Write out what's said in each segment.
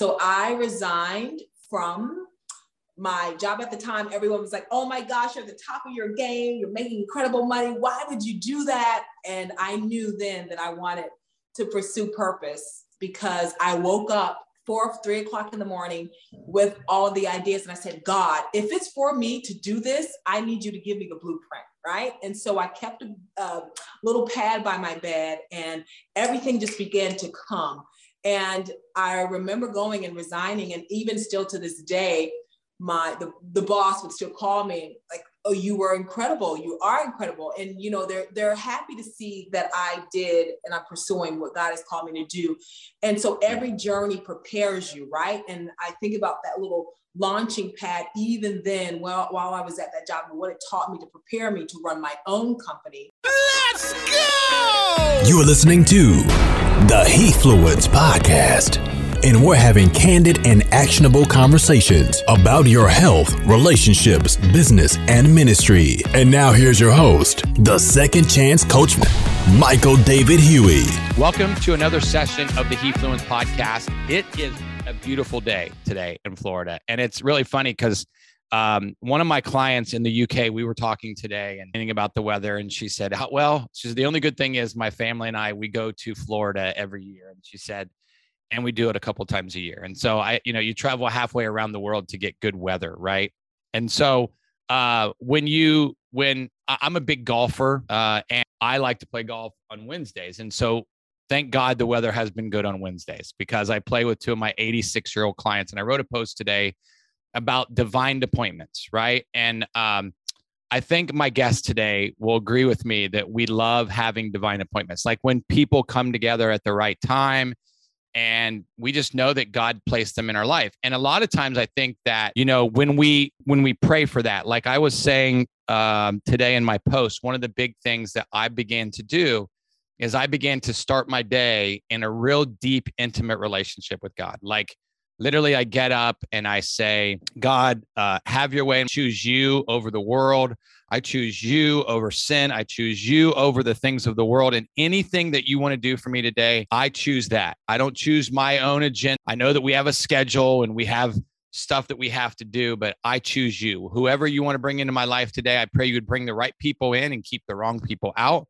So I resigned from my job at the time. Everyone was like, oh my gosh, you're at the top of your game. You're making incredible money. Why would you do that? And I knew then that I wanted to pursue purpose because I woke up four, three o'clock in the morning with all the ideas. And I said, God, if it's for me to do this, I need you to give me the blueprint. Right. And so I kept a, a little pad by my bed and everything just began to come. And I remember going and resigning. And even still to this day, my the, the boss would still call me like oh you were incredible. You are incredible. And you know they're they're happy to see that i did and i'm pursuing what god has called me to do. And so every journey prepares you right? And i think about that little launching pad even then while, while i was at that job and what it taught me to prepare me to run my own company. Let's go! You are listening to the Hefluence podcast and we're having candid and actionable conversations about your health, relationships, business, and ministry. And now here's your host, the second chance coachman, Michael David Huey. Welcome to another session of the Hefluence podcast. It is a beautiful day today in Florida. And it's really funny because um, one of my clients in the UK, we were talking today and thinking about the weather, and she said, "Well, she said the only good thing is my family and I we go to Florida every year." And she said, and we do it a couple times a year. And so I, you know, you travel halfway around the world to get good weather, right? And so uh, when you when I'm a big golfer uh, and I like to play golf on Wednesdays, and so thank God the weather has been good on Wednesdays because I play with two of my 86 year old clients, and I wrote a post today about divine appointments, right? And um, I think my guest today will agree with me that we love having divine appointments, like when people come together at the right time and we just know that god placed them in our life. And a lot of times i think that you know when we when we pray for that like i was saying um, today in my post one of the big things that i began to do is i began to start my day in a real deep intimate relationship with god. Like literally i get up and i say god uh, have your way and choose you over the world I choose you over sin. I choose you over the things of the world. And anything that you want to do for me today, I choose that. I don't choose my own agenda. I know that we have a schedule and we have stuff that we have to do, but I choose you. Whoever you want to bring into my life today, I pray you would bring the right people in and keep the wrong people out.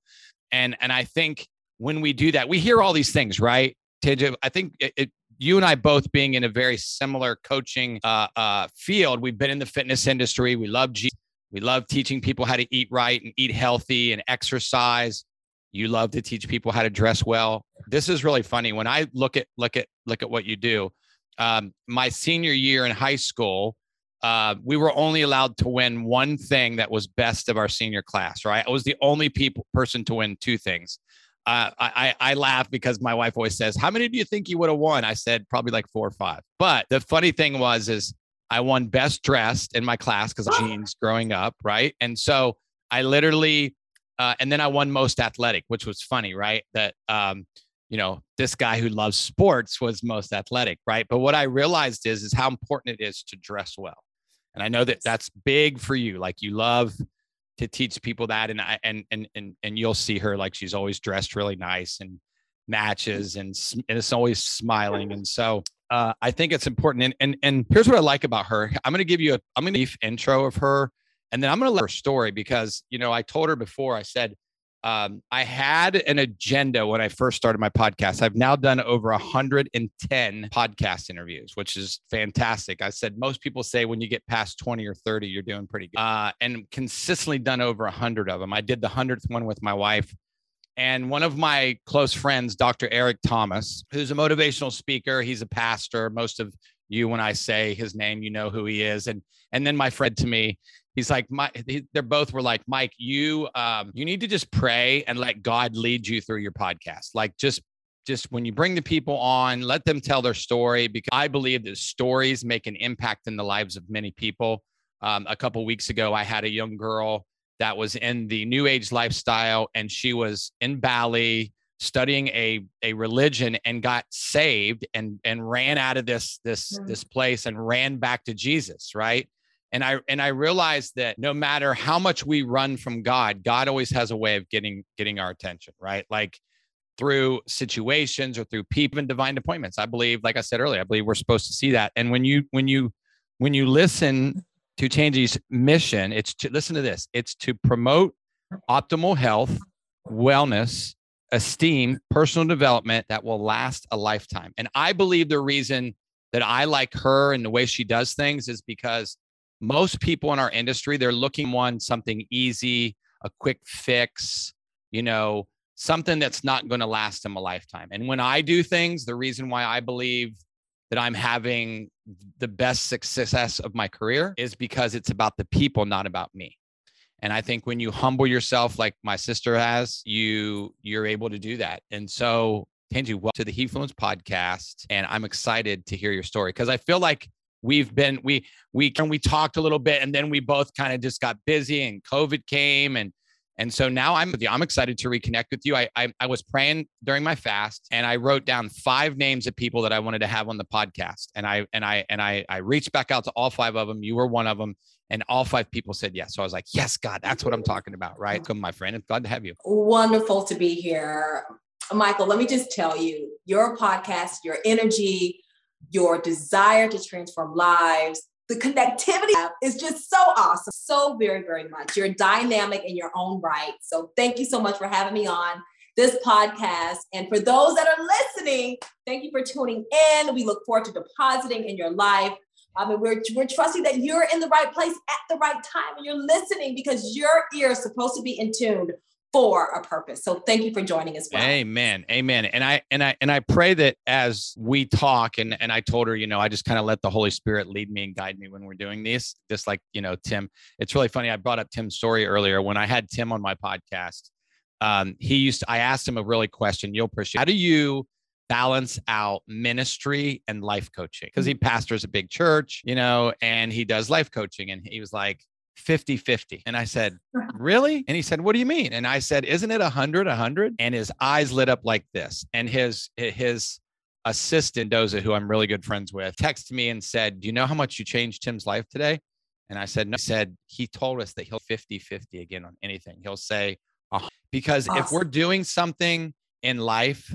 And and I think when we do that, we hear all these things, right? I think it, it, you and I both being in a very similar coaching uh, uh, field. We've been in the fitness industry. We love Jesus. We love teaching people how to eat right and eat healthy and exercise. You love to teach people how to dress well. This is really funny. When I look at look at look at what you do, um, my senior year in high school, uh, we were only allowed to win one thing that was best of our senior class. Right, I was the only people person to win two things. Uh, I, I laugh because my wife always says, "How many do you think you would have won?" I said probably like four or five. But the funny thing was, is I won best dressed in my class because of jeans growing up, right? And so I literally, uh, and then I won most athletic, which was funny, right? That, um, you know, this guy who loves sports was most athletic, right? But what I realized is, is how important it is to dress well. And I know that that's big for you. Like you love to teach people that. And I, and, and, and, and you'll see her like she's always dressed really nice and matches and, and it's always smiling. And so uh, I think it's important. And, and and here's what I like about her. I'm going to give you a I'm going to brief intro of her, and then I'm going to let her story because you know I told her before. I said um, I had an agenda when I first started my podcast. I've now done over 110 podcast interviews, which is fantastic. I said most people say when you get past 20 or 30, you're doing pretty good, uh, and consistently done over 100 of them. I did the hundredth one with my wife and one of my close friends, Dr. Eric Thomas, who's a motivational speaker, he's a pastor. Most of you, when I say his name, you know who he is. And and then my friend to me, he's like, my, they're both were like, Mike, you um, you need to just pray and let God lead you through your podcast. Like just just when you bring the people on, let them tell their story because I believe that stories make an impact in the lives of many people. Um, a couple weeks ago, I had a young girl that was in the new age lifestyle and she was in Bali studying a a religion and got saved and and ran out of this this mm-hmm. this place and ran back to Jesus right and I and I realized that no matter how much we run from God God always has a way of getting getting our attention right like through situations or through people and divine appointments. I believe, like I said earlier, I believe we're supposed to see that. And when you when you when you listen to Tanjie's mission, it's to listen to this. It's to promote optimal health, wellness, esteem, personal development that will last a lifetime. And I believe the reason that I like her and the way she does things is because most people in our industry, they're looking one something easy, a quick fix, you know, something that's not going to last them a lifetime. And when I do things, the reason why I believe that I'm having the best success of my career is because it's about the people, not about me. And I think when you humble yourself like my sister has, you you're able to do that. And so Tanjie, welcome to the Hefluence podcast. And I'm excited to hear your story because I feel like we've been we we and we talked a little bit and then we both kind of just got busy and covid came and and so now i'm with you. I'm excited to reconnect with you. I, I i was praying during my fast and i wrote down five names of people that i wanted to have on the podcast and i and i and i i reached back out to all five of them you were one of them and all five people said yes. So i was like yes god that's what i'm talking about right? Come, my friend it's glad to have you. Wonderful to be here. Michael let me just tell you your podcast your energy your desire to transform lives. The connectivity is just so awesome. So very, very much. You're dynamic in your own right. So thank you so much for having me on this podcast. And for those that are listening, thank you for tuning in. We look forward to depositing in your life. I mean, we're, we're trusting that you're in the right place at the right time and you're listening because your ear is supposed to be in tune for a purpose. So thank you for joining us. well. Amen. Amen. And I and I and I pray that as we talk and and I told her, you know, I just kind of let the Holy Spirit lead me and guide me when we're doing these. Just like, you know, Tim. It's really funny. I brought up Tim's story earlier when I had Tim on my podcast. Um, he used to, I asked him a really question. You'll appreciate how do you balance out ministry and life coaching because he pastors a big church, you know, and he does life coaching. And he was like, 50 50. And I said, Really? And he said, What do you mean? And I said, Isn't it 100 100? And his eyes lit up like this. And his, his, assistant Doza, who I'm really good friends with, texted me and said, Do you know how much you changed Tim's life today? And I said, No. He said, He told us that he'll 50 50 again on anything. He'll say, oh, Because awesome. if we're doing something in life,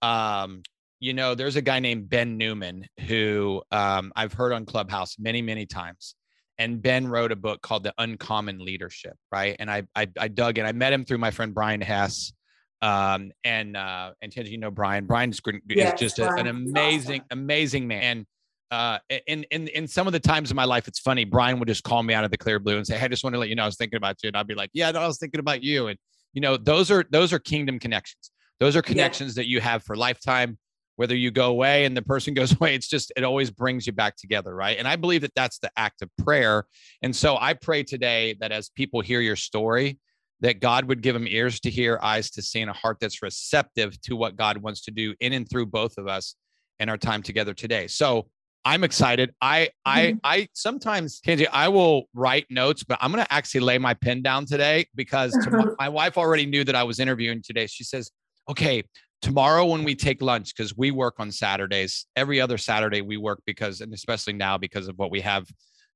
um, you know, there's a guy named Ben Newman who um, I've heard on Clubhouse many, many times and Ben wrote a book called The Uncommon Leadership, right? And I I, I dug in. I met him through my friend Brian Hess. Um, and uh, and you know Brian. Brian's yes, is just a, an amazing, awesome. amazing man. And uh, in in in some of the times in my life, it's funny. Brian would just call me out of the clear blue and say, "Hey, I just want to let you know I was thinking about you," and I'd be like, "Yeah, no, I was thinking about you." And you know, those are those are kingdom connections. Those are connections yeah. that you have for lifetime whether you go away and the person goes away it's just it always brings you back together right? And i believe that that's the act of prayer. And so i pray today that as people hear your story that god would give them ears to hear eyes to see and a heart that's receptive to what god wants to do in and through both of us in our time together today. So i'm excited. I i mm-hmm. i sometimes Kenji, i will write notes but i'm going to actually lay my pen down today because my wife already knew that i was interviewing today. She says okay tomorrow when we take lunch because we work on saturdays every other saturday we work because and especially now because of what we have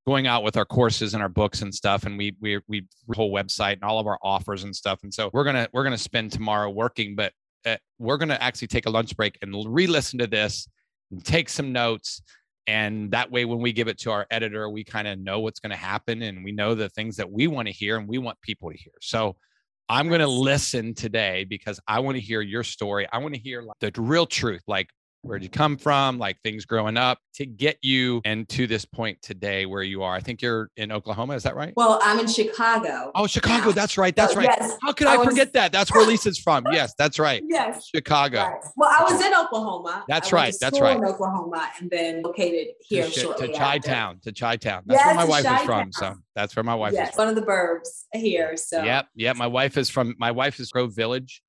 going out with our courses and our books and stuff and we we we whole website and all of our offers and stuff and so we're gonna we're gonna spend tomorrow working but uh, we're gonna actually take a lunch break and re-listen to this and take some notes and that way when we give it to our editor we kind of know what's going to happen and we know the things that we want to hear and we want people to hear. So I'm going to listen today because I want to hear your story. I want to hear like, the real truth, like where'd you come from, like things growing up to get you and to this point today where you are. I think you're in Oklahoma. Is that right? Well, I'm in Chicago. Oh, Chicago. Now. That's right. That's right. Yes, How could I, I was... forget that? That's where Lisa's from. Yes, that's right. Yes. Chicago. Right. Well, I was in Oklahoma. That's right. That's right. In Oklahoma and then located here to, shortly to Chi Town. To Chi Town. That's yes, where my wife Chi-town. is from. So that's where my wife yes, is from. One of the burbs here. So Yep. Yep. My wife is from my wife is Grove Village.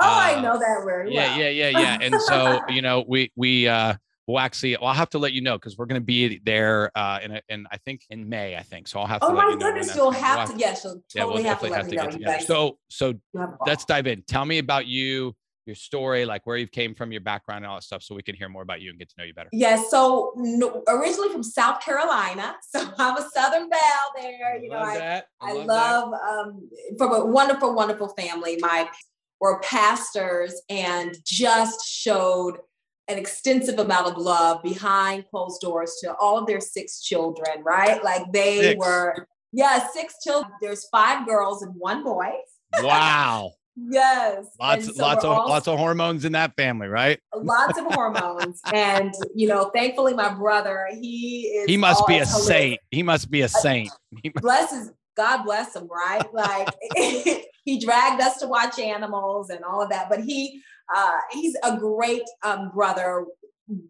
Oh, uh, I know that very yeah, well. Yeah, yeah, yeah. And so, you know, we we uh we'll actually well, I'll have to let you know because we're going to be there uh in, a, in I think in May I think so I'll have to. Oh my you goodness, you'll have we'll to yes, you'll totally yeah, we'll have to let have to know. You guys. So so let's dive in. Tell me about you, your story, like where you came from, your background, and all that stuff, so we can hear more about you and get to know you better. Yes. Yeah, so no, originally from South Carolina, so I'm a Southern belle there. You know, I I, I love, love um, from a wonderful, wonderful family. My were pastors and just showed an extensive amount of love behind closed doors to all of their six children, right? Like they six. were, yeah, six children. There's five girls and one boy. Wow. yes. Lots, so lots of all, lots of hormones in that family, right? Lots of hormones. and you know, thankfully my brother, he is He must be a hilarious. saint. He must be a uh, saint. bless his God bless him, right? Like he dragged us to watch animals and all of that, but he uh, he's a great um, brother,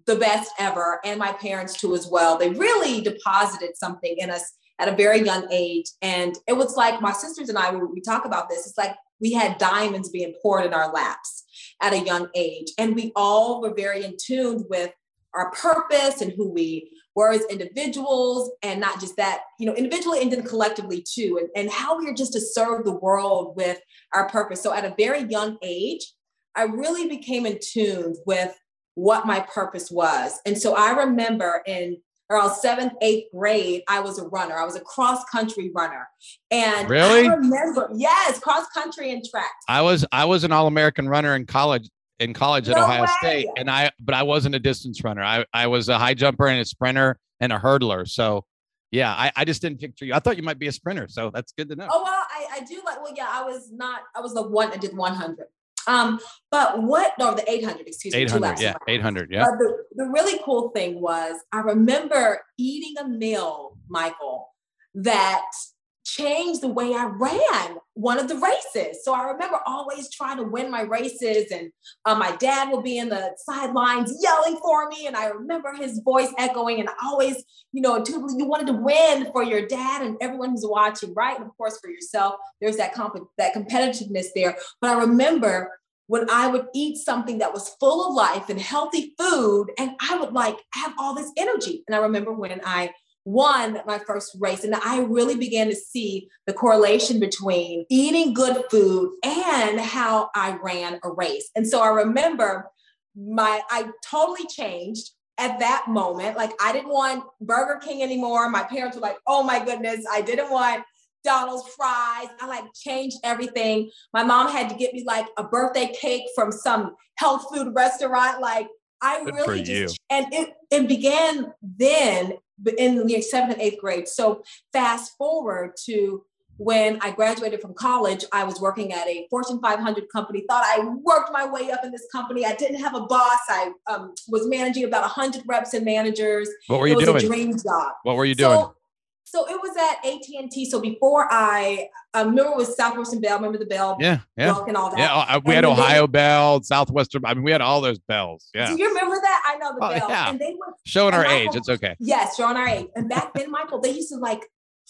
the best ever, and my parents too as well. They really deposited something in us at a very young age, and it was like my sisters and I. We talk about this. It's like we had diamonds being poured in our laps at a young age, and we all were very in tune with our purpose and who we were as individuals and not just that you know individually and then collectively too and, and how we are just to serve the world with our purpose so at a very young age I really became in tune with what my purpose was. And so I remember in around seventh, eighth grade, I was a runner. I was a cross country runner. And really? I remember, yes, cross country and track. I was I was an all American runner in college in college at no Ohio way. State. And I but I wasn't a distance runner. I, I was a high jumper and a sprinter and a hurdler. So yeah, I, I just didn't picture you. I thought you might be a sprinter. So that's good to know. Oh well, I, I do like well, yeah, I was not, I was the one that did 100. Um, but what, no, the 800, excuse 800, me. 800, yeah, 800, yeah. But the, the really cool thing was I remember eating a meal, Michael, that changed the way I ran one of the races. So I remember always trying to win my races, and uh, my dad would be in the sidelines yelling for me, and I remember his voice echoing. And always, you know, you wanted to win for your dad and everyone who's watching, right? And of course for yourself, there's that comp- that competitiveness there. But I remember when I would eat something that was full of life and healthy food, and I would like have all this energy. And I remember when I won my first race. And I really began to see the correlation between eating good food and how I ran a race. And so I remember my, I totally changed at that moment. Like I didn't want Burger King anymore. My parents were like, oh my goodness, I didn't want Donald's fries. I like changed everything. My mom had to get me like a birthday cake from some health food restaurant. Like I Good really just, and it, it began then in the seventh and eighth grade. So fast forward to when I graduated from college, I was working at a Fortune 500 company. Thought I worked my way up in this company. I didn't have a boss. I um, was managing about 100 reps and managers. What were you it was doing? A dream job. What were you doing? So, so it was at AT&T. So before I um, remember it was Southwestern Bell. Remember the Bell? Yeah, yeah. and all that. Yeah, uh, we and had Ohio they, Bell, Southwestern. I mean, we had all those bells. Yeah. Do you remember that? I know the oh, bell. Yeah. And they were showing our Michael, age. It's okay. Yes, showing our age. And back then, Michael, they used to like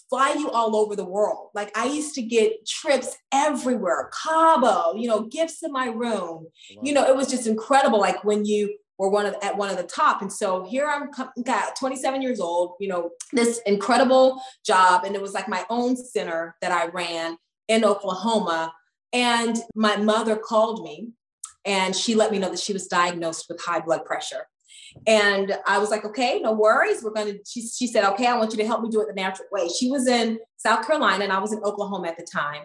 fly you all over the world. Like I used to get trips everywhere, Cabo, you know, gifts in my room. Wow. You know, it was just incredible. Like when you were one of at one of the top. And so here I'm got 27 years old, you know, this incredible job. And it was like my own center that I ran in Oklahoma. And my mother called me and she let me know that she was diagnosed with high blood pressure. And I was like, okay, no worries. We're going to, she, she said, okay, I want you to help me do it the natural way. She was in South Carolina and I was in Oklahoma at the time.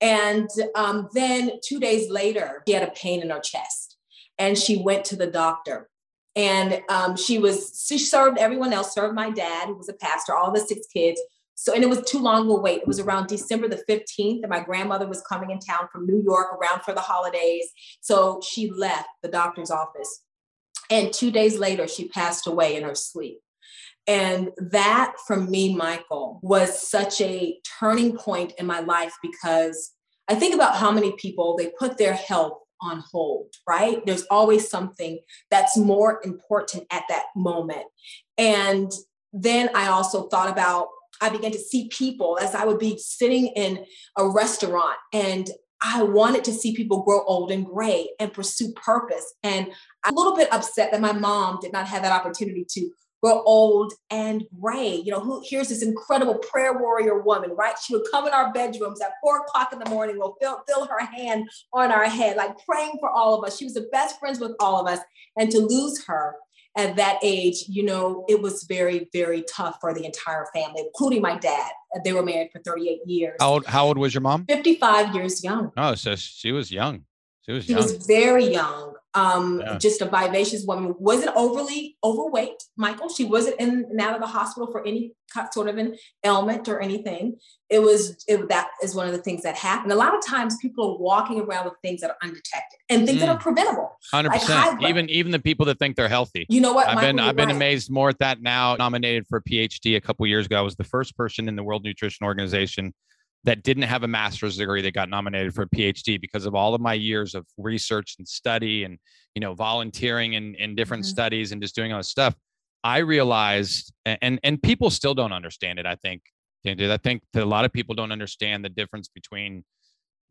And um, then two days later, she had a pain in her chest and she went to the doctor. And um, she was, she served everyone else, served my dad, who was a pastor, all the six kids. So, and it was too long a wait. It was around December the 15th, and my grandmother was coming in town from New York around for the holidays. So she left the doctor's office. And two days later, she passed away in her sleep. And that for me, Michael, was such a turning point in my life because I think about how many people they put their health on hold, right? There's always something that's more important at that moment. And then I also thought about, I began to see people as I would be sitting in a restaurant and I wanted to see people grow old and gray and pursue purpose. And I'm a little bit upset that my mom did not have that opportunity to grow old and gray. You know, who here's this incredible prayer warrior woman, right? She would come in our bedrooms at four o'clock in the morning, We'll fill, fill her hand on our head, like praying for all of us. She was the best friends with all of us. And to lose her at that age, you know, it was very, very tough for the entire family, including my dad. They were married for 38 years. How old, how old was your mom? 55 years young. Oh, so she was young. She was young. she was very young. Um, Yeah. just a vivacious woman. Wasn't overly overweight, Michael. She wasn't in and out of the hospital for any sort of an ailment or anything. It was it, that is one of the things that happened. A lot of times, people are walking around with things that are undetected and things that Mm. are preventable. Hundred like percent. Even even the people that think they're healthy. You know what? I've Michael, been I've been right. amazed more at that now. Nominated for a PhD a couple years ago. I was the first person in the World Nutrition Organization that didn't have a master's degree that got nominated for a PhD because of all of my years of research and study and you know volunteering in, in different Mhm. studies and just doing all this stuff. I realized and and people still don't understand it, I think. I think that a lot of people don't understand the difference between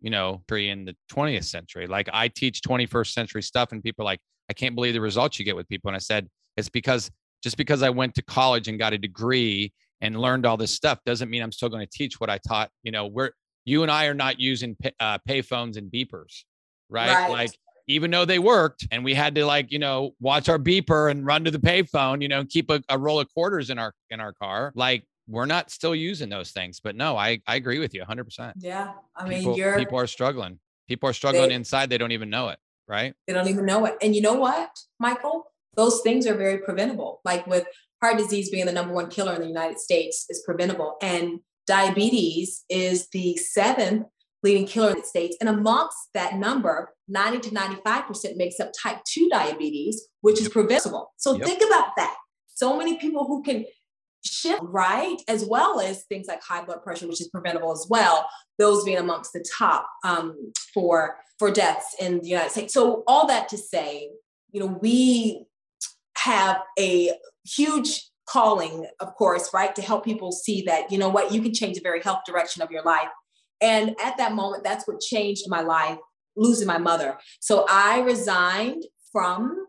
you know, pre in the 20th century. Like I teach 21st century stuff, and people are like, I can't believe the results you get with people. And I said, it's because just because I went to college and got a degree and learned all this stuff doesn't mean I'm still going to teach what I taught. You know, we're you and I are not using pay, uh, payphones and beepers, right? Right. Like even though they worked and we had to like you know watch our beeper and run to the payphone, you know, keep a, a roll of quarters in our in our car, like we're not still using those things. But no, I I agree with you 100. percent Yeah, I mean, people, you're people are struggling. People are struggling They- inside. They don't even know it, right? They don't even know it. And you know what, Michael? Those things are very preventable. Like with heart disease being the number one killer in the United States is preventable. And diabetes is the seventh leading killer in the States. And amongst that number, 90 to 95% makes up type 2 diabetes, which is preventable. So Yep. think about that. So many people who can shift right, as well as things like high blood pressure, which is preventable as well, those being amongst the top um, for for deaths in the United States. So all that to say, you know, we have a huge calling, of course, right, to help people see that, you know what, you can change the very health direction of your life. And at that moment, that's what changed my life, losing my mother. So I resigned from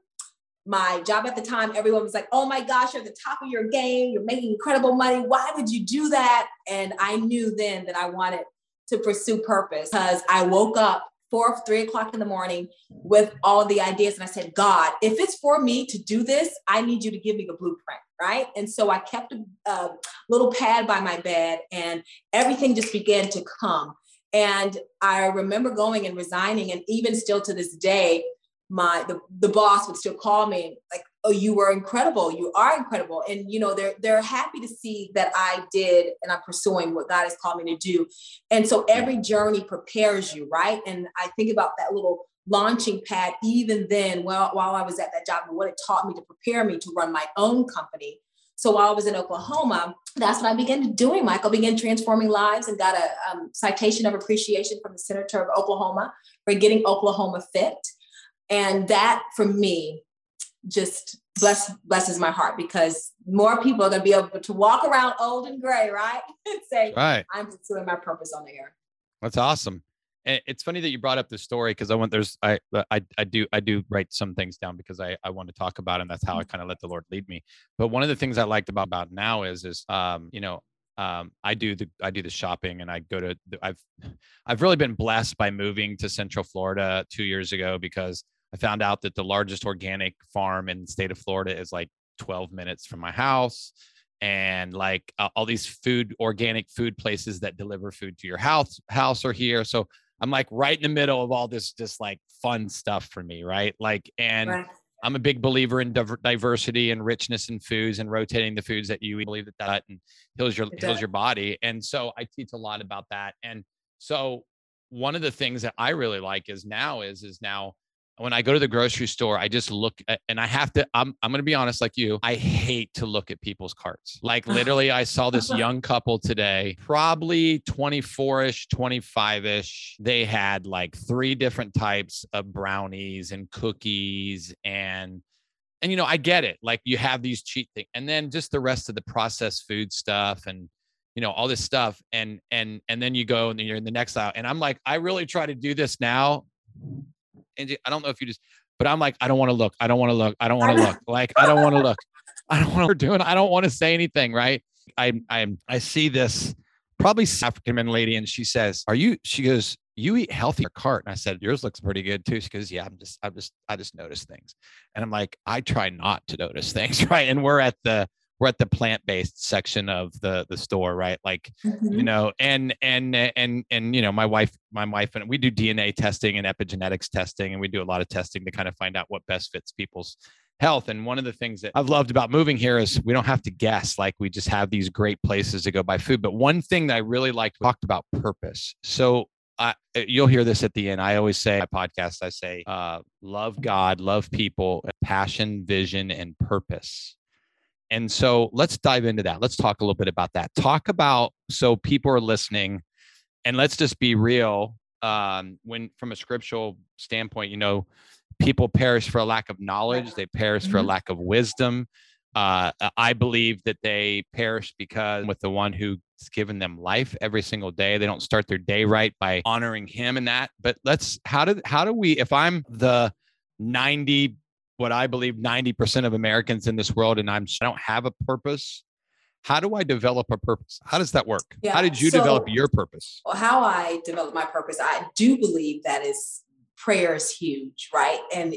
my job at the time. Everyone was like, oh my gosh, you're at the top of your game. You're making incredible money. Why would you do that? And I knew then that I wanted to pursue purpose because I woke up four, three o'clock in the morning with all the ideas. And I said, God, if it's for me to do this, I need you to give me the blueprint. Right. And so I kept a, a little pad by my bed and everything just began to come. And I remember going and resigning. And even still to this day, my the, the boss would still call me like, oh, you were incredible. You are incredible. And you know, they're they're happy to see that I did and I'm pursuing what God has called me to do. And so every journey prepares you, right? And I think about that little launching pad even then while, while I was at that job and what it taught me to prepare me to run my own company. So while I was in Oklahoma, that's what I began doing, Michael. began transforming lives and got a um, citation of appreciation from the Senator of Oklahoma for getting Oklahoma fit. And that for me just bless blesses my heart because more people are going to be able to walk around old and gray, right? and say, Right. I'm pursuing my purpose on the air. That's awesome. It's funny that you brought up this story because I want there's I I I do I do write some things down because I I want to talk about it and that's how I kind of let the Lord lead me. But one of the things I liked about about now is is um you know um I do the I do the shopping and I go to the, I've I've really been blessed by moving to Central Florida 2 years ago because I found out that the largest organic farm in the state of Florida is like 12 minutes from my house and like uh, all these food organic food places that deliver food to your house house are here so i'm like right in the middle of all this just like fun stuff for me right like and Right. i'm a big believer in diver- diversity and richness in foods and rotating the foods that you eat. Believe that that and heals your heals your body and so i teach a lot about that and so one of the things that i really like is now is is now when I go to the grocery store, I just look at, and I have to, I'm, I'm going to be honest, like you, I hate to look at people's carts. Like literally, I saw this young couple today, probably 24 ish, 25 ish. They had like three different types of brownies and cookies and, and you know, I get it. Like you have these cheat things and then just the rest of the processed food stuff and, you know all this stuff and and and then you go and then you're in the next aisle and i'm like i really try to do this now and I don't know if you just, but I'm like, I don't want to look. I don't want to look. I don't want to look. Like, I don't want to look. I don't want to do it. I don't want to say anything. Right. I, I, I see this probably African American lady and she says, are you, she goes, you eat healthy cart. And I said, yours looks pretty good too. She goes, yeah, I'm just, I'm just, I just notice things. And I'm like, I try not to notice things. Right. And we're at the, we're at the plant-based section of the the store, right? Like, mm-hmm. you know, and and and and you know, my wife, my wife and we do DNA testing and epigenetics testing, and we do a lot of testing to kind of find out what best fits people's health. And one of the things that I've loved about moving here is we don't have to guess. Like we just have these great places to go buy food. But one thing that I really liked talked about purpose. So I, you'll hear this at the end. I always say my podcast, I say, uh, love God, love people, passion, vision, and purpose. And so let's dive into that. Let's talk a little bit about that. Talk about so people are listening, and let's just be real. Um, when from a scriptural standpoint, you know, people perish for a lack of knowledge, they perish for a mm-hmm. lack of wisdom. Uh, I believe that they perish because with the one who's given them life every single day, they don't start their day right by honoring him and that. But let's how do how do we if I'm the 90 what I believe 90% of Americans in this world and I'm I don't have a purpose, how do I develop a purpose? How does that work? Yeah, how did you so, develop your purpose? Well, how I develop my purpose, I do believe that is prayer is huge, right? And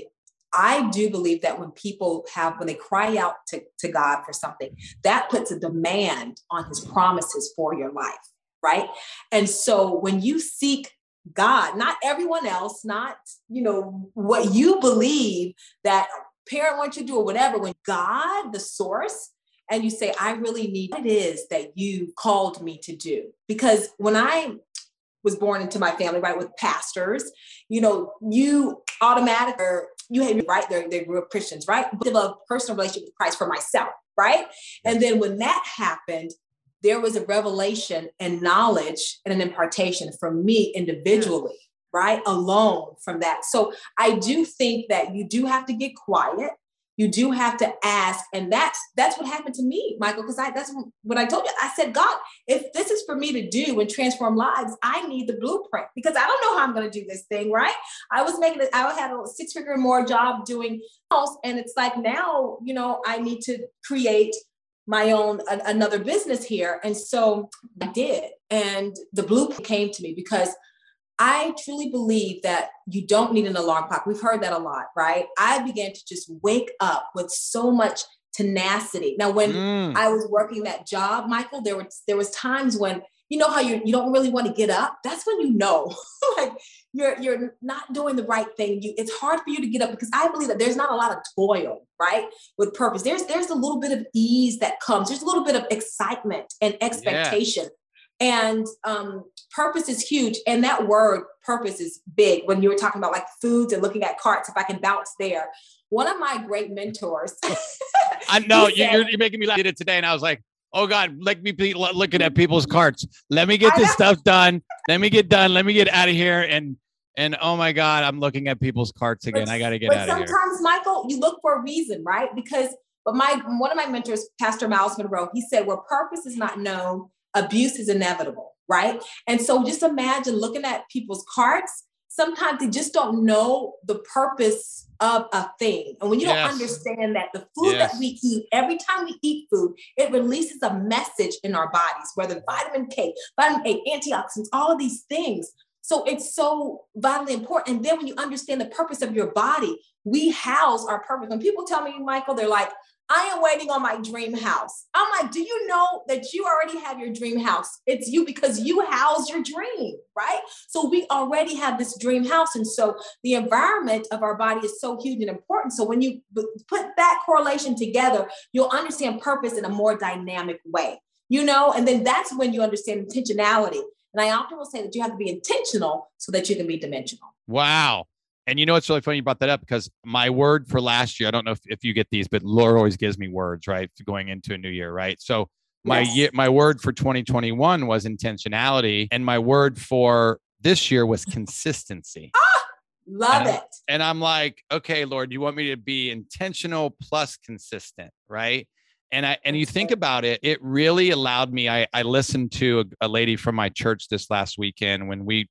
I do believe that when people have, when they cry out to, to God for something, that puts a demand on his promises for your life, right? And so when you seek God, not everyone else, not, you know, what you believe that parent wants you to do or whatever, when God, the source, and you say, I really need what it is that you called me to do. Because when I was born into my family, right, with pastors, you know, you automatically, you have, right, they they grew up Christians, right? Develop a personal relationship with Christ for myself, right? And then when that happened, there was a revelation and knowledge and an impartation from me individually, right? Alone from that. So I do think that you do have to get quiet you do have to ask and that's that's what happened to me michael because i that's what i told you i said god if this is for me to do and transform lives i need the blueprint because i don't know how i'm going to do this thing right i was making it i had a six figure more job doing house and it's like now you know i need to create my own a, another business here and so i did and the blueprint came to me because I truly believe that you don't need an alarm clock. We've heard that a lot, right? I began to just wake up with so much tenacity. Now, when mm. I was working that job, Michael, there was there was times when you know how you you don't really want to get up. That's when you know, like you're you're not doing the right thing. You it's hard for you to get up because I believe that there's not a lot of toil, right, with purpose. There's there's a little bit of ease that comes. There's a little bit of excitement and expectation. Yeah and um, purpose is huge. And that word purpose is big when you were talking about like foods and looking at carts, if I can bounce there. One of my great mentors. I know you're, you're making me laugh. Did it today. And I was like, oh God, let me be looking at people's carts. Let me get this stuff done. Let me get done. Let me get out of here. And and oh my God, I'm looking at people's carts again. But, I got to get out of here. Sometimes, Michael, you look for a reason, right? Because, but my one of my mentors, Pastor Myles Munroe, he said, where purpose is not known, abuse is inevitable, right? And so just imagine looking at people's carts. Sometimes they just don't know the purpose of a thing. And when you yes. don't understand that the food yes. that we eat, every time we eat food, it releases a message in our bodies, whether vitamin K, vitamin A, antioxidants, all of these things. So it's so vitally important. And then when you understand the purpose of your body, we house our purpose. When people tell me, Michael, they're like, I am waiting on my dream house. I'm like, do you know that you already have your dream house? It's you because you house your dream, right? So we already have this dream house. And so the environment of our body is so huge and important. So when you put that correlation together, you'll understand purpose in a more dynamic way, you know? And then that's when you understand intentionality. And I often will say that you have to be intentional so that you can be dimensional. Wow. And you know, it's really funny you brought that up because my word for last year, I don't know if, if you get these, but Laura always gives me words, right? Going into a new year, right? So my yes. year, my word for 2021 was intentionality. And my word for this year was consistency. Ah, love and it. and I'm like, okay, Lord, you want me to be intentional plus consistent, right? And I and you think about it, it really allowed me. I, I listened to a, a lady from my church this last weekend when we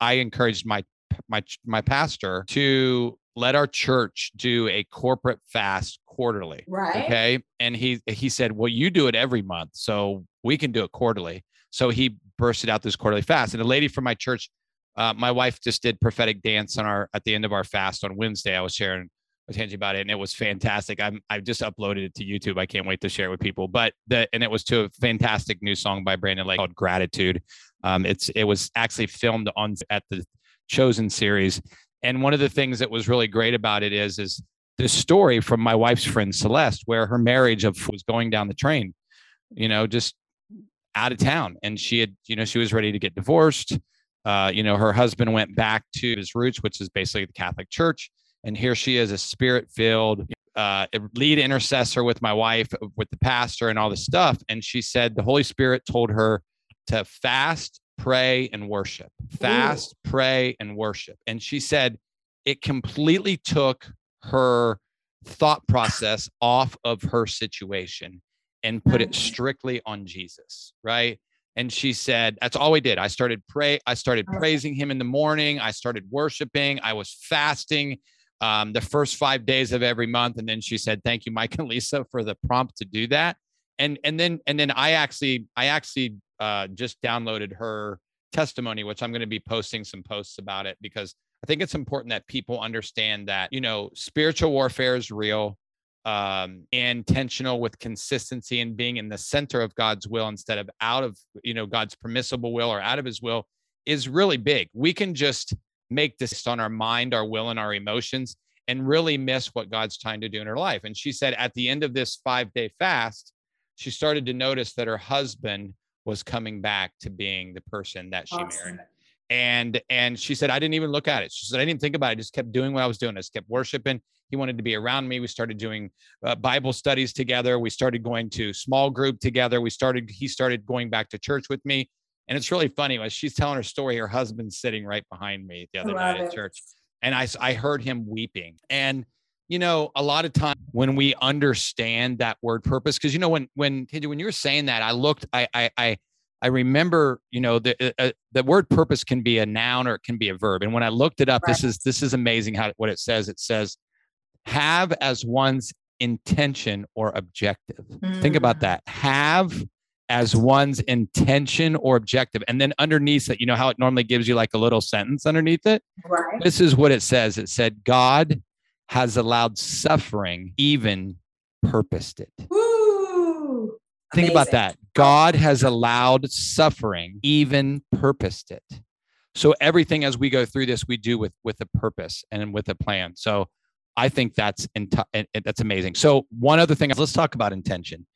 I encouraged my my my pastor to let our church do a corporate fast quarterly. Right. Okay. And he he said, Well, you do it every month, so we can do it quarterly. So he bursted out this quarterly fast. And a lady from my church, uh, my wife just did prophetic dance on our at the end of our fast on Wednesday. I was sharing with Angie about it, and it was fantastic. I'm I just uploaded it to YouTube. I can't wait to share it with people. But the and it was to a fantastic new song by Brandon Lake called Gratitude. Um, it's it was actually filmed on at the Chosen series, and one of the things that was really great about it is is this story from my wife's friend Celeste, where her marriage of was going down the train, you know, just out of town, and she had you know she was ready to get divorced. Uh, you know, her husband went back to his roots, which is basically the Catholic Church and here she is, a spirit filled uh, lead intercessor with my wife, with the pastor, and all this stuff. And she said the Holy Spirit told her to fast, pray, and worship. Fast, Ooh. pray, and worship. And she said it completely took her thought process off of her situation and put it strictly on Jesus, right? And she said, That's all we did. I started pray, I started praising him in the morning. I started worshiping. I was fasting um, the first five days of every month. And then she said, thank you, Mike and Lisa for the prompt to do that. And, and then, and then I actually, I actually uh, just downloaded her testimony, which I'm going to be posting some posts about it because I think it's important that people understand that, you know, spiritual warfare is real um, intentional with consistency and being in the center of God's will instead of out of, you know, God's permissible will or out of his will is really big. We can just make this on our mind, our will, and our emotions and really miss what God's trying to do in her life. And she said at the end of this five day fast, she started to notice that her husband was coming back to being the person that she awesome. married. And and she said, I didn't even look at it. She said, I didn't think about it. I just kept doing what I was doing. I just kept worshiping. He wanted to be around me. We started doing uh, Bible studies together. We started going to small group together. We started, he started going back to church with me. And it's really funny as she's telling her story, her husband's sitting right behind me the other night at church. And I, I heard him weeping. And, you know, a lot of times when we understand that word purpose, because, you know, when, when, when you were saying that, I looked, I, I, I, I remember, you know, the uh, uh, the word purpose can be a noun or it can be a verb. And when I looked it up, right. this is this is amazing how what it says. It says, "Have as one's intention or objective." Mm. Think about mm. that. Have as one's intention or objective. And then underneath it, you know how it normally gives you like a little sentence underneath it? Right. This is what it says it said, God has allowed suffering, even purposed it. Woo! Think about that. God has allowed suffering, even purposed it. So everything as we go through this, we do with with a purpose and with a plan. So I think that's that's amazing. So one other thing, let's talk about intention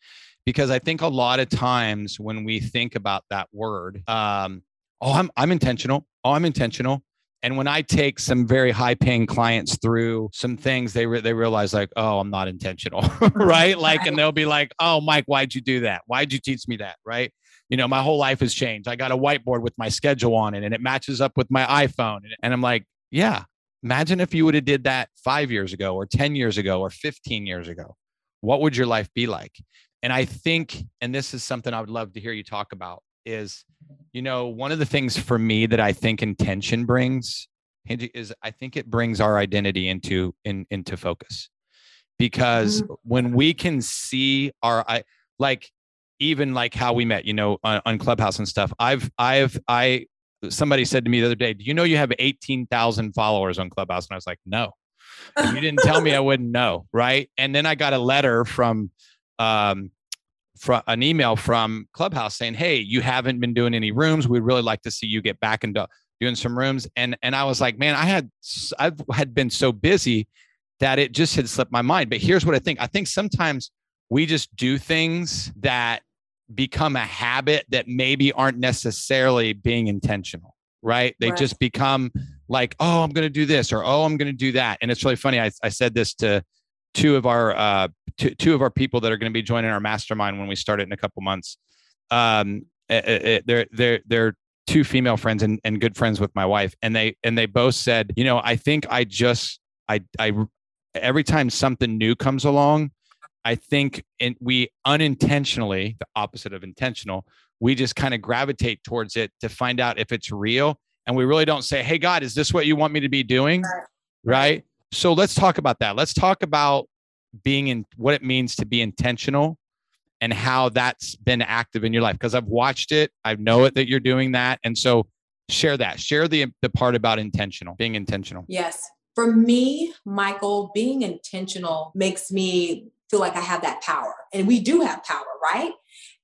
because I think a lot of times when we think about that word, um, oh, I'm, I'm intentional. Oh, I'm intentional. And when I take some very high paying clients through some things, they, re- they realize like, oh, I'm not intentional. right. Like, and they'll be like, oh, Mike, why'd you do that? Why'd you teach me that? Right. You know, my whole life has changed. I got a whiteboard with my schedule on it and it matches up with my iPhone. And I'm like, yeah, imagine if you would have did that five years ago or 10 years ago or 15 years ago. What would your life be like? and I think, and this is something I would love to hear you talk about, is you know one of the things for me that I think intention brings is I think it brings our identity into in into focus because mm-hmm. when we can see our I like even like how we met, you know, on, on Clubhouse and stuff. I've I've I somebody said to me the other day, "Do you know you have eighteen thousand followers on Clubhouse?" And I was like, "No." If you didn't tell me, I wouldn't know, right? And then I got a letter from um, from an email from Clubhouse saying, "Hey, you haven't been doing any rooms. We'd really like to see you get back into doing some rooms." And and I was like, "Man, I had I had been so busy that it just had slipped my mind." But here's what I think: I think sometimes we just do things that become a habit that maybe aren't necessarily being intentional, right? They right. just become like, "Oh, I'm going to do this," or "Oh, I'm going to do that." And it's really funny. I I said this to two of our uh, two, two of our people that are going to be joining our mastermind when we start it in a couple months. Um, it, eh, it, eh, eh, they're they're they're two female friends and, and good friends with my wife, and they and they both said, you know, I think I just I I every time something new comes along, I think in, we unintentionally, the opposite of intentional, we just kind of gravitate towards it to find out if it's real. And we really don't say, Hey, God, is this what you want me to be doing? Right. So let's talk about that. Let's talk about being in what it means to be intentional and how that's been active in your life because I've watched it. I know it that you're doing that. And so share that. Share the the part about intentional, being intentional. Yes. For me, Michael, being intentional makes me feel like I have that power. And we do have power, right?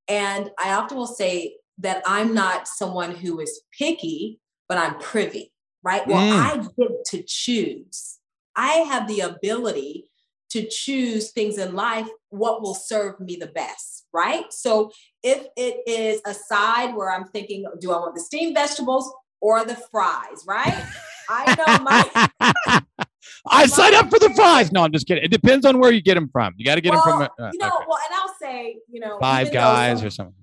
And I often will say that I'm not someone who is picky, but I'm privy, right? Well, mm. I get to choose. I have the ability to choose things in life, what will serve me the best, right? So if it is a side where I'm thinking, do I want the steamed vegetables or the fries, right? I know my. I sign up for the fries. No, I'm just kidding. It depends on where you get them from. You got to get well, them from. Uh, you know, okay. well, and I'll say, you know, Five Guys or something.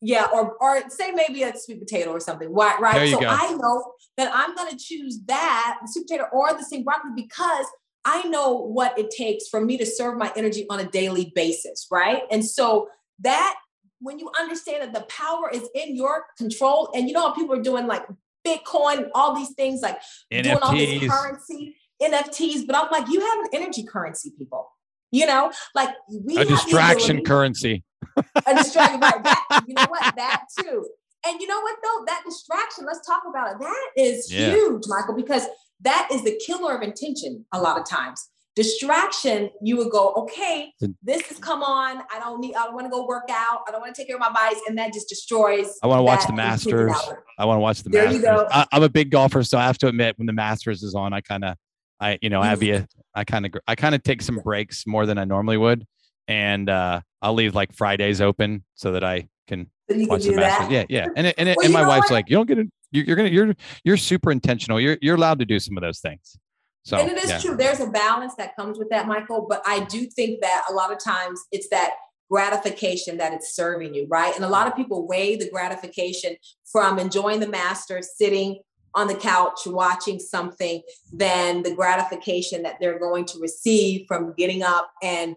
Yeah, or or say maybe a sweet potato or something. Right, right. so go. I know that I'm going to choose that sweet potato or the same broccoli because I know what it takes for me to serve my energy on a daily basis, right? And so that when you understand that the power is in your control, and you know how people are doing like Bitcoin, all these things, like NFTs. doing all this currency, NFTs, but I'm like, you have an energy currency, people. You know, like we a distraction currency. a distraction, right? That, you know what? That too. And you know what though? That distraction, let's talk about it. That is yeah. huge, Michael, because that is the killer of intention a lot of times. Distraction, you would go, okay, this has come on. I don't need, I don't want to go work out. I don't want to take care of my bodies. And that just destroys. I want to watch the Masters. I want to watch the there Masters. You go. I, am a big golfer, so I have to admit, when the Masters is on, I kind of, I, you know, I mm-hmm. kind of, I kind of take some breaks more than I normally would. And uh, I'll leave like Fridays open so that I can watch the Masters. Yeah, yeah. And and, well, and my wife's what? like, you don't get it. You're gonna you're you're super intentional. You're you're allowed to do some of those things. So, and it is yeah. true. There's a balance that comes with that, Michael. But I do think that a lot of times it's that gratification that it's serving you, right? And a lot of people weigh the gratification from enjoying the master, sitting on the couch watching something, than the gratification that they're going to receive from getting up and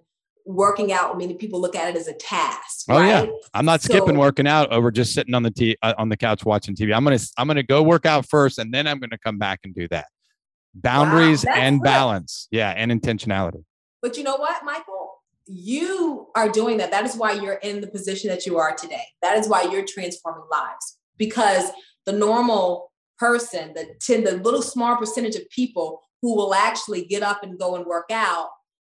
working out. Mean, people look at it as a task. Oh right? yeah, I'm not so, skipping working out over just sitting on the t- uh, on the couch watching TV. I'm gonna I'm gonna go work out first, and then I'm gonna come back and do that. Boundaries wow, and good. balance, yeah, and intentionality. But you know what, Michael? You are doing that. That is why you're in the position that you are today. That is why you're transforming lives because the normal person, the 10, the little small percentage of people who will actually get up and go and work out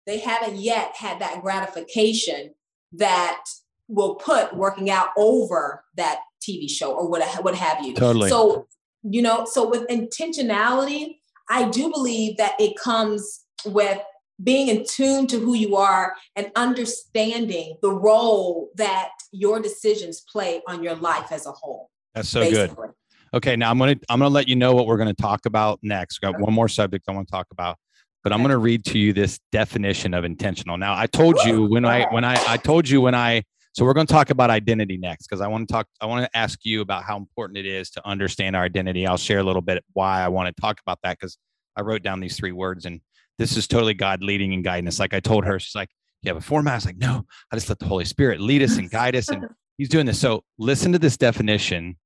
they haven't yet had that gratification that will put working out over that TV show or what, what have you. Totally. So, you know, so with intentionality, I do believe that it comes with being in tune to who you are and understanding the role that your decisions play on your life as a whole. That's so basically. good. Okay, now I'm gonna I'm gonna let you know what we're gonna talk about next. Got one more subject I want to talk about but I'm going to read to you this definition of intentional. Now, I told you when I when I I told you when I so we're going to talk about identity next because I want to talk I want to ask you about how important it is to understand our identity. I'll share a little bit why I want to talk about that because I wrote down these three words and this is totally God leading and guidance. Like I told her, she's like, "You have a format." I was like, "No, I just let the Holy Spirit lead us and guide us." And He's doing this. So listen to this definition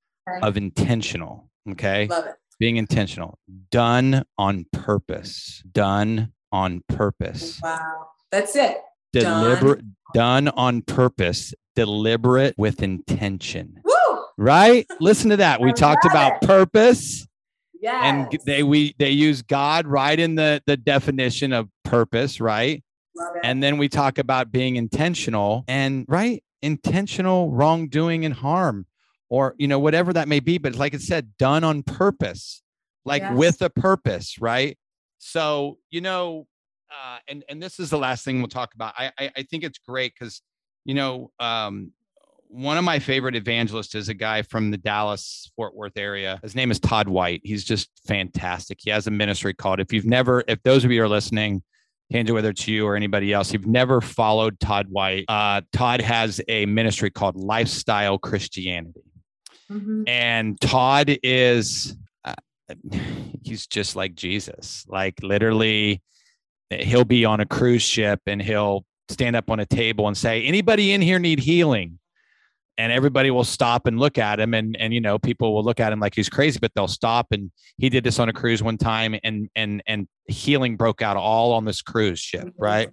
of intentional. Okay. Love it being intentional, done on purpose, done on purpose. Wow. That's it. Deliberate, done. done on purpose, deliberate with intention. Woo! Right? Listen to that. We I talked about it. purpose. Yes. And they we they use God right in the the definition of purpose, right? And then we talk about being intentional and right intentional wrongdoing and harm or you know whatever that may be but like it said done on purpose like yes. with a purpose right so you know uh, and and this is the last thing we'll talk about i i, I think it's great because you know um, one of my favorite evangelists is a guy from the Dallas Fort Worth area. His name is Todd White. He's just fantastic. He has a ministry called, if you've never, if those of you are listening, Tanjie, whether it's you or anybody else, you've never followed Todd White, uh, Todd has a ministry called Lifestyle Christianity. Mm-hmm. And Todd is, uh, he's just like Jesus. Like literally, he'll be on a cruise ship and he'll stand up on a table and say, anybody in here need healing? And everybody will stop and look at him, and and you know people will look at him like he's crazy, but they'll stop. And he did this on a cruise one time, and and and healing broke out all on this cruise ship, mm-hmm. right?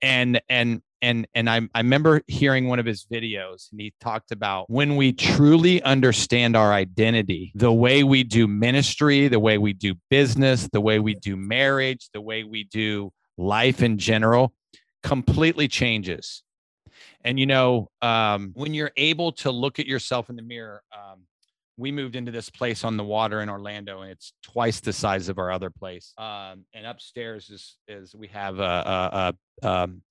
And and and and I, I remember hearing one of his videos and he talked about when we truly understand our identity the way we do ministry the way we do business the way we do marriage the way we do life in general completely changes and you know um, when you're able to look at yourself in the mirror um, we moved into this place on the water in Orlando, and it's twice the size of our other place. Um, and upstairs is is we have a, a, a, um,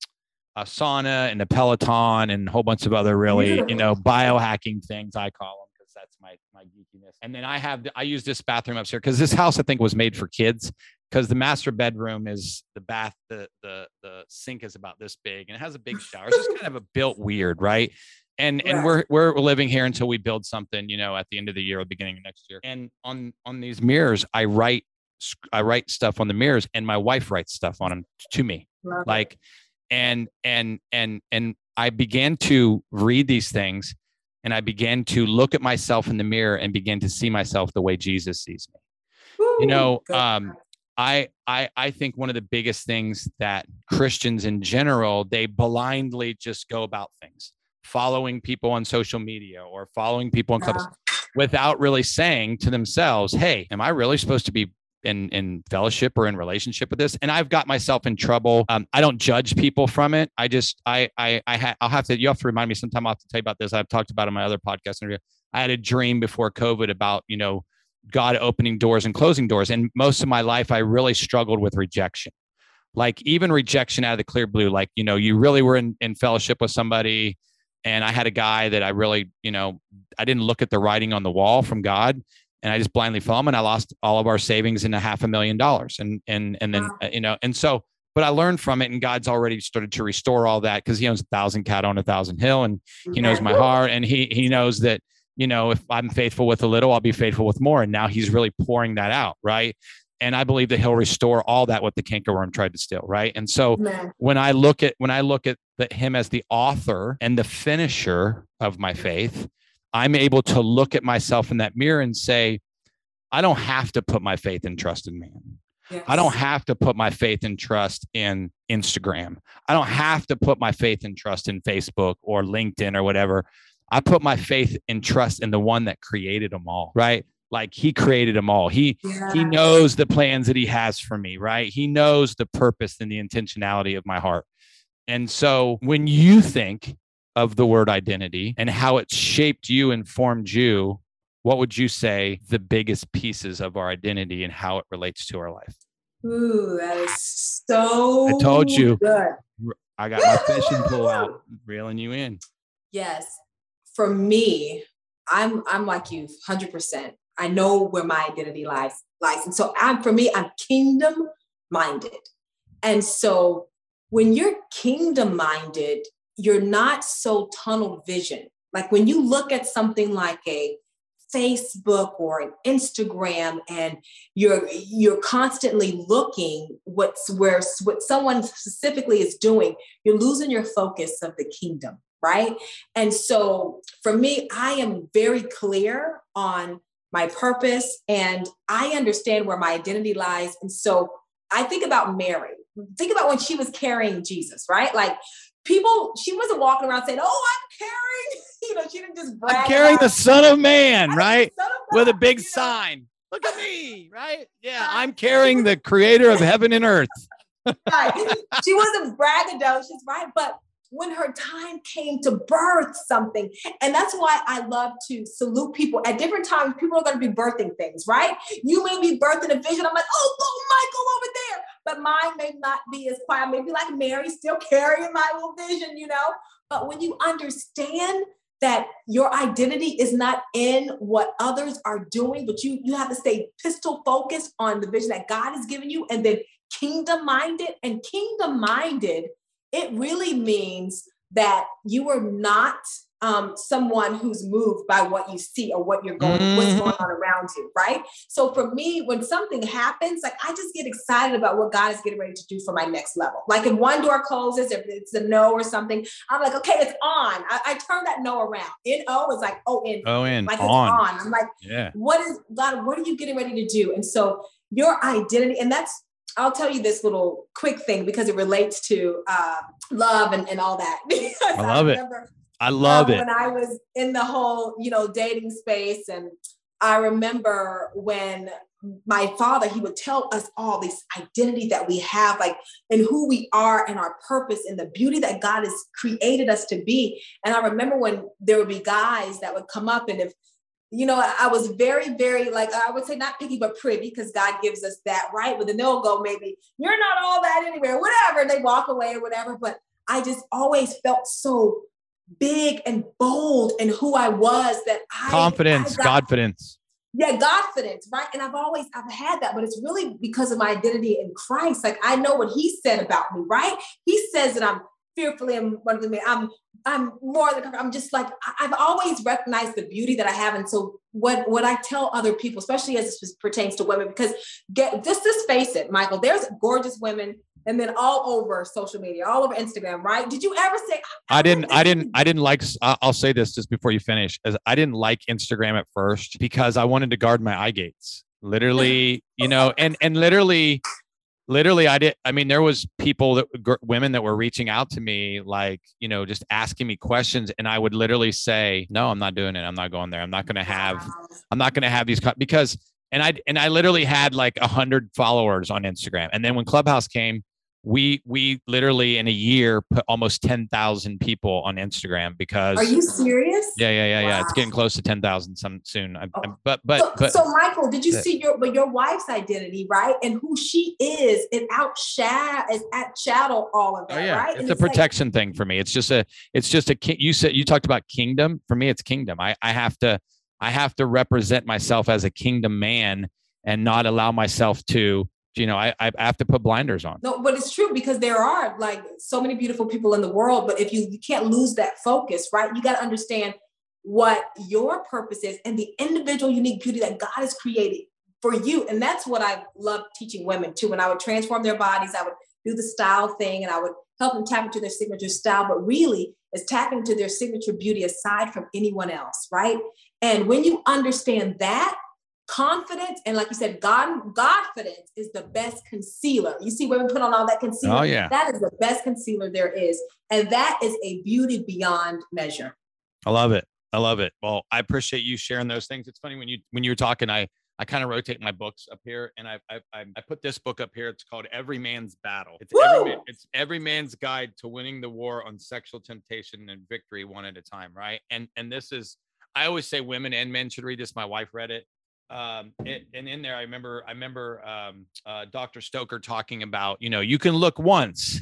a sauna and a Peloton and a whole bunch of other really, you know, biohacking things I call them because that's my my geekiness. And then I have I use this bathroom upstairs because this house I think was made for kids because the master bedroom is the bath the the the sink is about this big and it has a big shower. It's just kind of a built weird, right? And and we're we're living here until we build something, you know, at the end of the year or beginning of next year. And on on these mirrors, I write I write stuff on the mirrors, and my wife writes stuff on them to me, Love like. It and and and and I began to read these things and I began to look at myself in the mirror and begin to see myself the way Jesus sees me. Woo, you know, um, I I I think one of the biggest things that Christians in general they blindly just go about things, following people on social media or following people on clubs yeah. without really saying to themselves, "Hey, am I really supposed to be in in fellowship or in relationship with this and i've got myself in trouble. Um, i don't judge people from it. I just i i i ha- i'll have to you have to remind me sometime i'll have to tell you about this. I've talked about in my other podcast interview. I had a dream before covid about you know god opening doors and closing doors and most of my life i really struggled with rejection. Like even rejection out of the clear blue like you know you really were in, in fellowship with somebody and i had a guy that i really you know i didn't look at the writing on the wall from god and I just blindly fell and I lost all of our savings in a half a million dollars. And and and then wow. You know, and so but I learned from it and God's already started to restore all that because he owns a thousand cattle on a thousand hill and he knows my heart and he he knows that you know if I'm faithful with a little, I'll be faithful with more. And now he's really pouring that out, right? And I believe that he'll restore all that what the cankerworm tried to steal, right? And so when I look at when I look at the, him as the author and the finisher of my faith, I'm able to look at myself in that mirror and say, I don't have to put my faith and trust in man. Yes. I don't have to put my faith and trust in Instagram. I don't have to put my faith and trust in Facebook or LinkedIn or whatever. I put my faith and trust in the one that created them all, right? Like he created them all. He yeah. he knows the plans that he has for me, right? He knows the purpose and the intentionality of my heart. And so when you think of the word identity and how it shaped you and formed you, what would you say the biggest pieces of our identity and how it relates to our life? Ooh, that is so I told you. Good. I got my fishing pole out, reeling you in. Yes. For me, I'm I'm like you 100%. I know where my identity lies lies. And so I'm for me I'm kingdom minded. And so when you're kingdom minded, you're not so tunnel vision. Like when you look at something like a Facebook or an Instagram and you're you're constantly looking what's where what someone specifically is doing, you're losing your focus of the kingdom, right? And so for me, I am very clear on my purpose and I understand where my identity lies. And so I think about Mary. Think about when she was carrying Jesus, right? Like people, she wasn't walking around saying, "Oh, I'm carrying," you know, she didn't just brag. I'm carrying the Son of Man, right, of God, with a big sign. Know? Look at me, right? Yeah, I'm carrying the Creator of heaven and earth. right. She wasn't braggadocious, right? But when her time came to birth something. And that's why I love to salute people at different times. People are going to be birthing things, right? You may be birthing a vision. I'm like, oh, oh, Michael over there. But mine may not be as quiet. Maybe like Mary, still carrying my little vision, you know? But when you understand that your identity is not in what others are doing, but you you have to stay pistol focused on the vision that God has given you and then kingdom minded and kingdom minded it really means that you are not um, someone who's moved by what you see or what you're going, mm-hmm. what's going on around you, right? So for me, when something happens, like I just get excited about what God is getting ready to do for my next level. Like if one door closes, if it's a no or something, I'm like, okay, it's on. I, I turn that no around. In O is like oh in. Oh in. Like on. it's on. I'm like, yeah. What is God? What are you getting ready to do? And so your identity, and that's I'll tell you this little quick thing because it relates to uh, love and, and all that. I love I it. I love um, it. When I was in the whole, you know, dating space, and I remember when my father, he would tell us all this identity that we have, like, and who we are and our purpose and the beauty that God has created us to be. And I remember when there would be guys that would come up, and if you know, I was very, very like I would say not picky but privy because God gives us that right. But then they'll go maybe you're not all that anywhere, whatever. They walk away or whatever. But I just always felt so big and bold in who I was that I confidence, I got, confidence. Yeah, confidence, right? And I've always I've had that, but it's really because of my identity in Christ. Like I know what He said about me, right? He says that I'm fearfully and wonderfully. made. I'm I'm more than I'm just like I've always recognized the beauty that I have, and so what what I tell other people, especially as this pertains to women, because get just just face it, Michael. There's gorgeous women, and then all over social media, all over Instagram, right? Did you ever say? I, I didn't. I didn't. I didn't like. I'll say this just before you finish, as I didn't like Instagram at first because I wanted to guard my eye gates. Literally, you know, and and literally literally i did i mean there was people that women that were reaching out to me like you know just asking me questions and i would literally say no i'm not doing it i'm not going there i'm not going to have i'm not going to have these because and i and i literally had like a hundred followers on instagram and then when clubhouse came we we literally in a year put almost 10,000 people on Instagram because Are you serious? Yeah, yeah, yeah, wow. yeah. It's getting close to 10,000 some soon. I, oh. I, but but so, but so Michael, did you see your but your wife's identity, right? And who she is, it outshadow is shadow all of oh, that, oh, yeah. right? It's and a it's protection like, thing for me. It's just a it's just a you said you talked about kingdom. For me, it's kingdom. I I have to I have to represent myself as a kingdom man and not allow myself to you know, I, I have to put blinders on. No, but it's true because there are like so many beautiful people in the world, but if you, you can't lose that focus, right? You got to understand what your purpose is and the individual unique beauty that God has created for you. And that's what I love teaching women too. When I would transform their bodies, I would do the style thing and I would help them tap into their signature style, but really is tapping into their signature beauty aside from anyone else, right? And when you understand that, confidence and like you said god godfidence is the best concealer. You see women put on all that concealer? Oh yeah. That is the best concealer there is and that is a beauty beyond measure. I love it. I love it. Well i appreciate you sharing those things. It's funny when you when you were talking i I kind of rotate my books up here, and I, I I put this book up here. It's called Every Man's Battle. It's every, man, it's every man's guide to winning the war on sexual temptation and victory one at a time, right? And and this is I always say women and men should read this. My wife read it um, it, and in there, I remember, I remember um, uh, Dr. Stoeker talking about, you know, you can look once,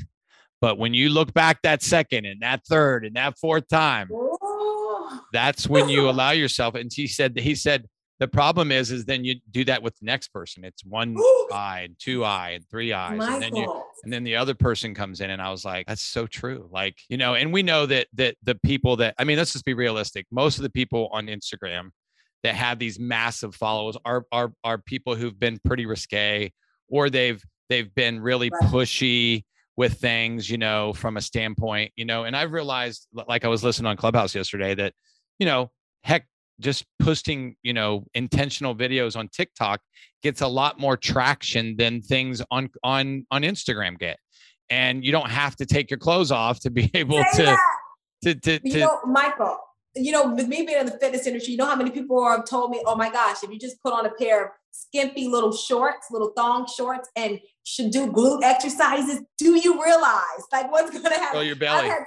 but when you look back that second and that third and that fourth time, oh. that's when you allow yourself. And he said, he said, the problem is, is then you do that with the next person. It's one eye, and two eye, and three eyes, My and then you, and then the other person comes in, and I was like, that's so true. Like you know, and we know that that the people that I mean, let's just be realistic. Most of the people on Instagram that have these massive followers are are are people who've been pretty risque or they've they've been really pushy with things, you know, from a standpoint, you know, and I've realized like I was listening on Clubhouse yesterday that, you know, heck, just posting, you know, intentional videos on TikTok gets a lot more traction than things on on on Instagram get. And you don't have to take your clothes off to be able to, to, to, to, you know, Michael, you know, with me being in the fitness industry, you know how many people have told me, oh my gosh, if you just put on a pair of skimpy little shorts, little thong shorts, and should do glute exercises, do you realize like what's going to happen? Oh, your belly. Had,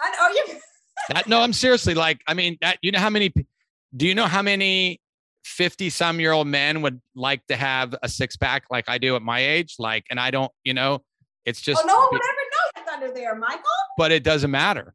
I know you. that, no, I'm seriously like, I mean, that, you know how many, do you know how many 50 some year old men would like to have a six pack like I do at my age? Like, and I don't, you know, it's oh, just. Oh, no one would ever know it's under there, Michael. But it doesn't matter.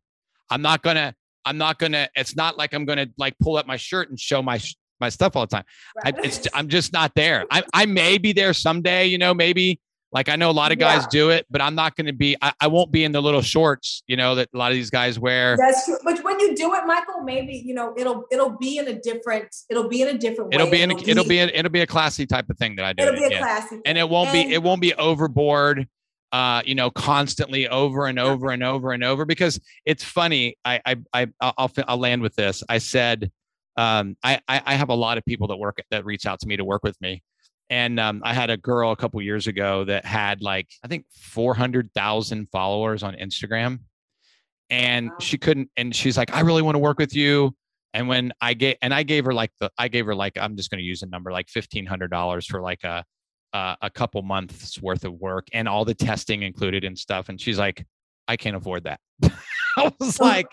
I'm not going to, I'm not gonna. It's not like I'm gonna like pull up my shirt and show my my stuff all the time. Right. I, it's I'm just not there. I I may be there someday. You know, maybe like I know a lot of guys yeah. do it, but I'm not going to be. I, I won't be in the little shorts, you know, that a lot of these guys wear. That's true. But when you do it, Michael, maybe you know it'll it'll be in a different. It'll be in a different. It'll way. be in. A, it'll, it'll be. A, it'll be a classy type of thing that I do. It'll it, be a yeah. classy. And it won't and, be. It won't be overboard uh, you know, constantly over and over and over and over because it's funny. I, I, I I'll, I'll land with this. I said, um, I, I have a lot of people that work that reach out to me to work with me, And um, I had a girl a couple years ago that had like I think four hundred thousand followers on Instagram, and wow. she couldn't. And she's like, I really want to work with you. And when I gave and I gave her like the I gave her like I'm just going to use a number like fifteen hundred dollars for like a uh, a couple months worth of work and all the testing included and stuff. And she's like, I can't afford that. I was like,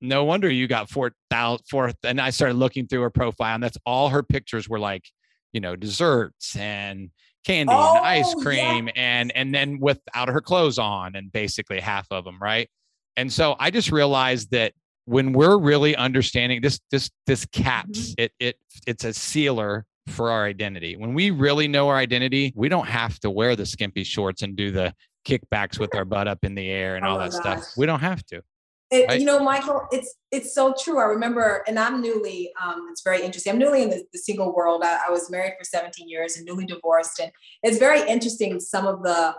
no wonder you got four thousand four. And I started looking through her profile, and that's all her pictures were like, you know, desserts and candy oh, and ice cream, yes. and and then without her clothes on, and basically half of them, right? And so I just realized that when we're really understanding this, this this caps mm-hmm. it it it's a sealer for our identity. When we really know our identity, we don't have to wear the skimpy shorts and do the kickbacks with our butt up in the air and oh all that gosh. stuff. We don't have to. It, right? You know, Michael, it's it's so true. I remember, and I'm newly. Um, it's very interesting. I'm newly in the, the single world. I, I, was married for 17 years and newly divorced, and it's very interesting. Some of the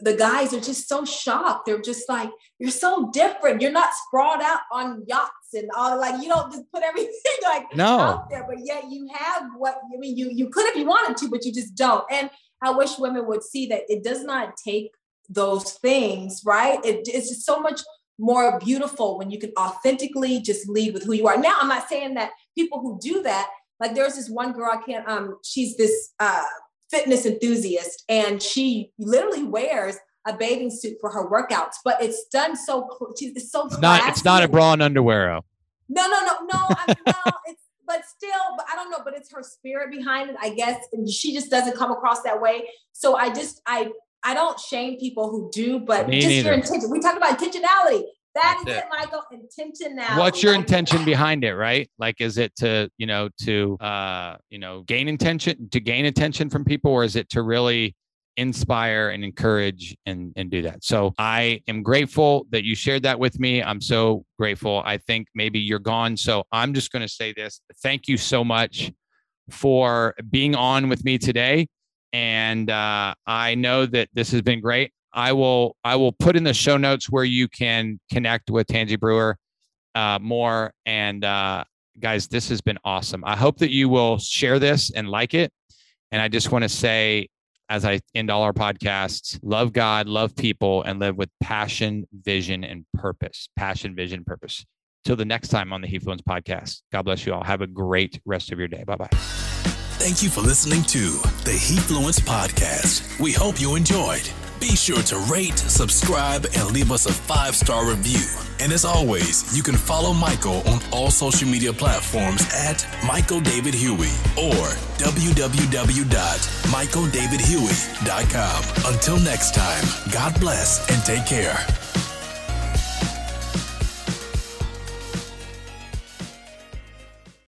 the guys are just so shocked. They're just like, "You're so different. You're not sprawled out on yachts and all. Like you don't just put everything like no. out there, but yet you have what I mean. You you could if you wanted to, but you just don't. And I wish women would see that it does not take those things, right? It, it's just so much more beautiful when you can authentically just lead with who you are. Now, I'm not saying that people who do that, like there's this one girl I can't, um, she's this uh, fitness enthusiast, and she literally wears a bathing suit for her workouts, but it's done so. It's so. It's not. It's not a bra and underwear. No, no, no, no. I mean, no. It's but still, but I don't know. But it's her spirit behind it, I guess. And she just doesn't come across that way. So I just I I don't shame people who do, but Me just neither. your intention. We talk about intentionality. That That's is it, it Michael. Intentionality. What's your intention behind it, right? Like, is it to, you know, to, uh, you know, gain attention, to gain attention from people, or is it to really inspire and encourage and, and do that? So I am grateful that you shared that with me. I'm so grateful. I think maybe you're gone. So I'm just going to say this. Thank you so much for being on with me today and uh, I know that this has been great. I will I will put in the show notes where you can connect with Tanjie Brewer uh, more. And uh, guys, this has been awesome. I hope that you will share this and like it. And I just want to say, as I end all our podcasts, love God, love people, and live with passion, vision, and purpose. Passion, vision, purpose. Till the next time on the Hefluence podcast. God bless you all. Have a great rest of your day. Bye bye. Thank you for listening to the Hefluence Podcast. We hope you enjoyed. Be sure to rate, subscribe, and leave us a five star review. And as always, you can follow Michael on all social media platforms at Michael David Huey or www.michaeldavidhuey.com. Until next time, God bless and take care.